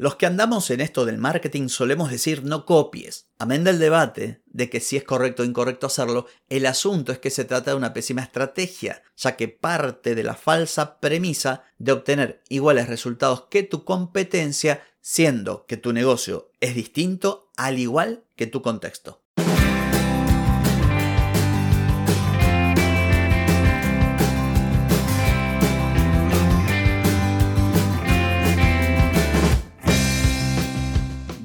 Los que andamos en esto del marketing solemos decir no copies. Amén del debate de que si es correcto o incorrecto hacerlo, el asunto es que se trata de una pésima estrategia, ya que parte de la falsa premisa de obtener iguales resultados que tu competencia, siendo que tu negocio es distinto al igual que tu contexto.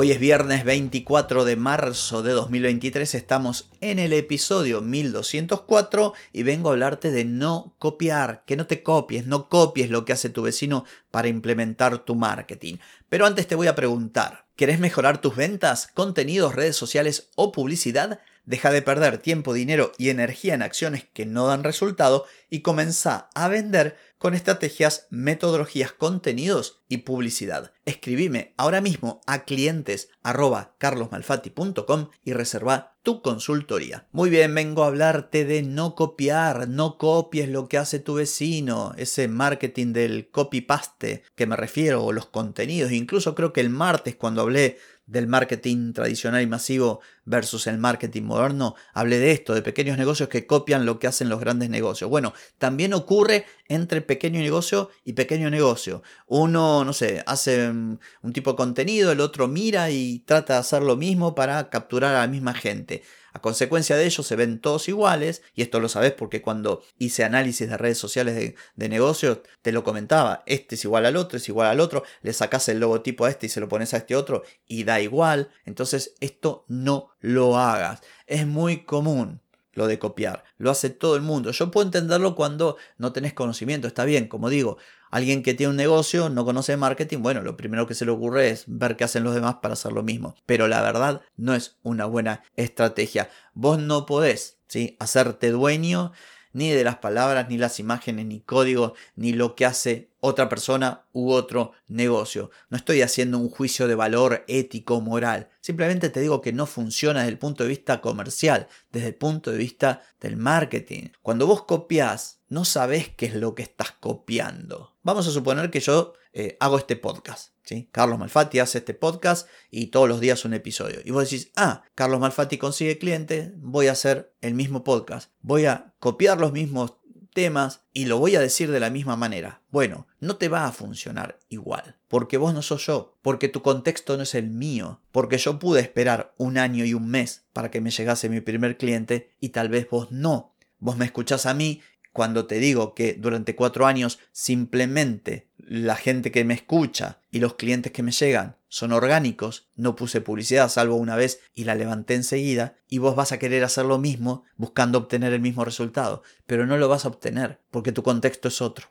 Hoy es viernes 24 de marzo de 2023, estamos en el episodio 1204 y vengo a hablarte de no copiar, que no te copies, no copies lo que hace tu vecino para implementar tu marketing. Pero antes te voy a preguntar, ¿querés mejorar tus ventas, contenidos, redes sociales o publicidad? Deja de perder tiempo, dinero y energía en acciones que no dan resultado y comienza a vender con estrategias, metodologías, contenidos y publicidad. Escribime ahora mismo a clientes carlosmalfatti.com y reserva tu consultoría. Muy bien, vengo a hablarte de no copiar, no copies lo que hace tu vecino, ese marketing del copy-paste que me refiero, o los contenidos, incluso creo que el martes cuando hablé del marketing tradicional y masivo versus el marketing moderno, hablé de esto, de pequeños negocios que copian lo que hacen los grandes negocios. Bueno, también ocurre entre pequeño negocio y pequeño negocio. Uno, no sé, hace un tipo de contenido, el otro mira y trata de hacer lo mismo para capturar a la misma gente. A consecuencia de ello se ven todos iguales, y esto lo sabes porque cuando hice análisis de redes sociales de, de negocios te lo comentaba, este es igual al otro, es igual al otro, le sacas el logotipo a este y se lo pones a este otro y da igual, entonces esto no lo hagas, es muy común lo de copiar. Lo hace todo el mundo. Yo puedo entenderlo cuando no tenés conocimiento. Está bien, como digo, alguien que tiene un negocio, no conoce marketing, bueno, lo primero que se le ocurre es ver qué hacen los demás para hacer lo mismo. Pero la verdad no es una buena estrategia. Vos no podés ¿sí? hacerte dueño ni de las palabras, ni las imágenes, ni código, ni lo que hace otra persona u otro negocio. No estoy haciendo un juicio de valor ético, moral. Simplemente te digo que no funciona desde el punto de vista comercial, desde el punto de vista del marketing. Cuando vos copias, no sabes qué es lo que estás copiando. Vamos a suponer que yo eh, hago este podcast. ¿sí? Carlos Malfatti hace este podcast y todos los días un episodio. Y vos decís, ah, Carlos Malfatti consigue clientes, voy a hacer el mismo podcast. Voy a copiar los mismos temas y lo voy a decir de la misma manera. Bueno, no te va a funcionar igual, porque vos no sos yo, porque tu contexto no es el mío, porque yo pude esperar un año y un mes para que me llegase mi primer cliente y tal vez vos no. Vos me escuchás a mí cuando te digo que durante cuatro años simplemente la gente que me escucha y los clientes que me llegan son orgánicos, no puse publicidad salvo una vez y la levanté enseguida, y vos vas a querer hacer lo mismo buscando obtener el mismo resultado, pero no lo vas a obtener porque tu contexto es otro.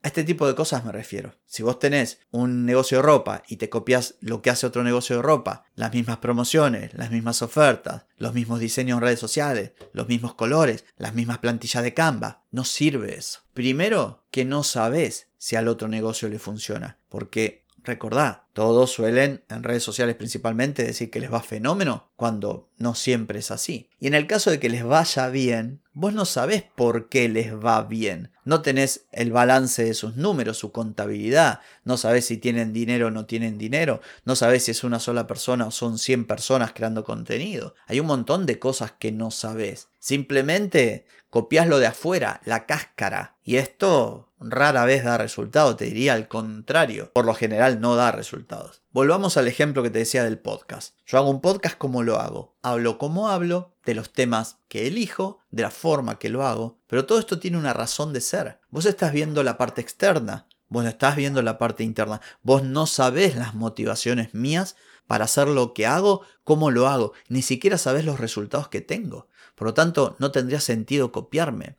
A este tipo de cosas me refiero. Si vos tenés un negocio de ropa y te copias lo que hace otro negocio de ropa, las mismas promociones, las mismas ofertas, los mismos diseños en redes sociales, los mismos colores, las mismas plantillas de Canva, no sirve eso. Primero, que no sabes si al otro negocio le funciona, porque Recordad, todos suelen, en redes sociales principalmente, decir que les va fenómeno, cuando no siempre es así. Y en el caso de que les vaya bien, vos no sabés por qué les va bien. No tenés el balance de sus números, su contabilidad. No sabés si tienen dinero o no tienen dinero. No sabés si es una sola persona o son 100 personas creando contenido. Hay un montón de cosas que no sabés. Simplemente copias lo de afuera, la cáscara. Y esto rara vez da resultado, te diría al contrario, por lo general no da resultados. Volvamos al ejemplo que te decía del podcast. Yo hago un podcast como lo hago, hablo como hablo, de los temas que elijo, de la forma que lo hago, pero todo esto tiene una razón de ser. Vos estás viendo la parte externa, vos no estás viendo la parte interna, vos no sabés las motivaciones mías para hacer lo que hago, cómo lo hago, ni siquiera sabés los resultados que tengo. Por lo tanto, no tendría sentido copiarme.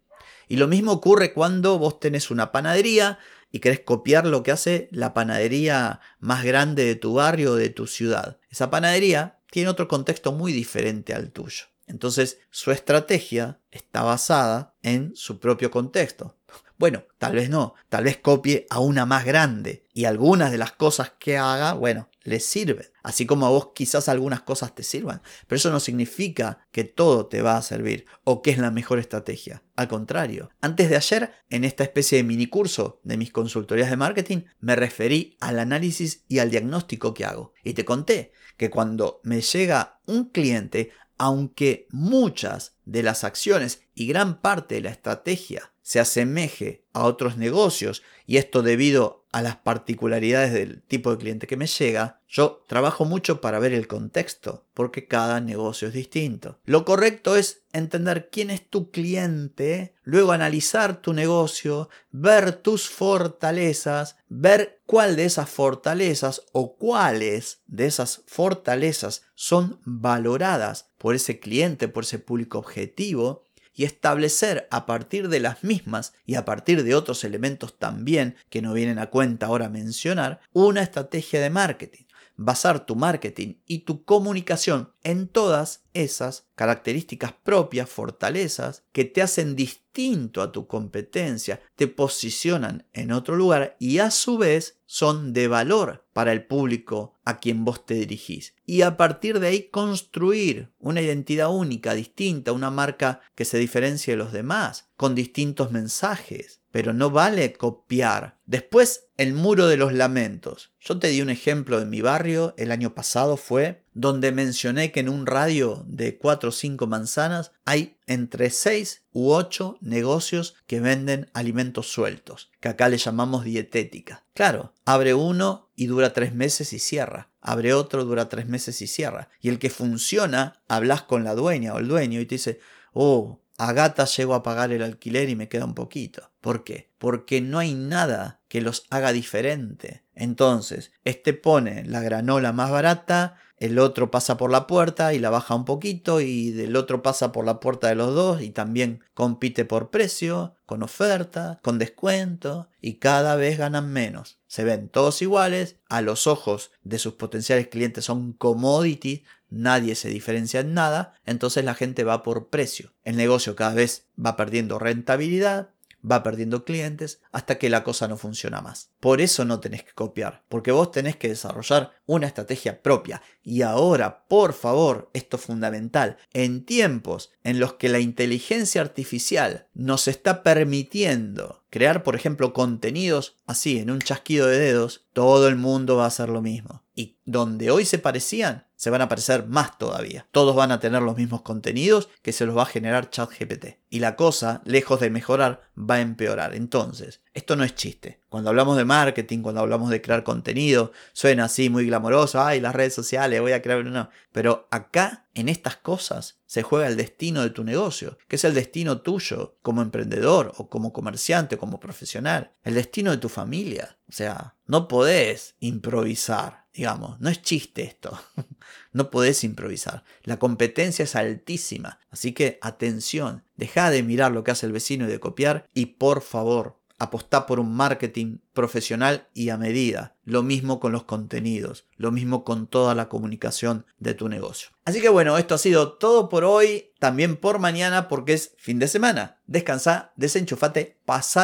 Y lo mismo ocurre cuando vos tenés una panadería y querés copiar lo que hace la panadería más grande de tu barrio o de tu ciudad. Esa panadería tiene otro contexto muy diferente al tuyo. Entonces su estrategia está basada en su propio contexto. Bueno, tal vez no, tal vez copie a una más grande y algunas de las cosas que haga, bueno, le sirven. Así como a vos quizás algunas cosas te sirvan, pero eso no significa que todo te va a servir o que es la mejor estrategia. Al contrario, antes de ayer, en esta especie de mini curso de mis consultorías de marketing, me referí al análisis y al diagnóstico que hago. Y te conté que cuando me llega un cliente, aunque muchas de las acciones y gran parte de la estrategia se asemeje a otros negocios y esto debido a las particularidades del tipo de cliente que me llega, yo trabajo mucho para ver el contexto, porque cada negocio es distinto. Lo correcto es entender quién es tu cliente, luego analizar tu negocio, ver tus fortalezas, ver cuál de esas fortalezas o cuáles de esas fortalezas son valoradas por ese cliente, por ese público objetivo, y establecer a partir de las mismas y a partir de otros elementos también que no vienen a cuenta ahora mencionar, una estrategia de marketing. Basar tu marketing y tu comunicación en todas esas características propias, fortalezas, que te hacen distinto a tu competencia, te posicionan en otro lugar y a su vez son de valor para el público a quien vos te dirigís. Y a partir de ahí construir una identidad única, distinta, una marca que se diferencie de los demás, con distintos mensajes pero no vale copiar. Después, el muro de los lamentos. Yo te di un ejemplo de mi barrio, el año pasado fue, donde mencioné que en un radio de 4 o 5 manzanas hay entre 6 u 8 negocios que venden alimentos sueltos, que acá le llamamos dietética. Claro, abre uno y dura 3 meses y cierra. Abre otro, dura 3 meses y cierra. Y el que funciona, hablas con la dueña o el dueño y te dice, oh, a gata llego a pagar el alquiler y me queda un poquito. ¿Por qué? Porque no hay nada que los haga diferente. Entonces, este pone la granola más barata, el otro pasa por la puerta y la baja un poquito y del otro pasa por la puerta de los dos y también compite por precio, con oferta, con descuento y cada vez ganan menos. Se ven todos iguales, a los ojos de sus potenciales clientes son commodities, nadie se diferencia en nada, entonces la gente va por precio. El negocio cada vez va perdiendo rentabilidad, va perdiendo clientes hasta que la cosa no funciona más. Por eso no tenés que copiar, porque vos tenés que desarrollar una estrategia propia. Y ahora, por favor, esto es fundamental, en tiempos en los que la inteligencia artificial nos está permitiendo crear, por ejemplo, contenidos así, en un chasquido de dedos, todo el mundo va a hacer lo mismo. Y donde hoy se parecían, se van a parecer más todavía. Todos van a tener los mismos contenidos que se los va a generar ChatGPT. Y la cosa, lejos de mejorar, va a empeorar. Entonces, esto no es chiste. Cuando hablamos de marketing, cuando hablamos de crear contenido, suena así muy glamoroso, ay, las redes sociales, voy a crear una... Pero acá, en estas cosas, se juega el destino de tu negocio, que es el destino tuyo como emprendedor o como comerciante o como profesional, el destino de tu familia. O sea, no podés improvisar, digamos, no es chiste esto. no podés improvisar. La competencia es altísima. Así que atención, deja de mirar lo que hace el vecino y de copiar y por favor, apostá por un marketing profesional y a medida. Lo mismo con los contenidos, lo mismo con toda la comunicación de tu negocio. Así que bueno, esto ha sido todo por hoy, también por mañana porque es fin de semana. Descansa, desenchufate,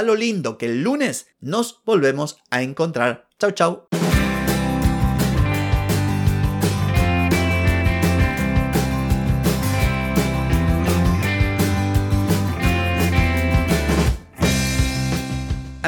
lo lindo que el lunes nos volvemos a encontrar. Chau chau.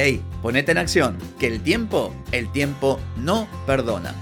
Hey, ponete en acción, que el tiempo, el tiempo no perdona.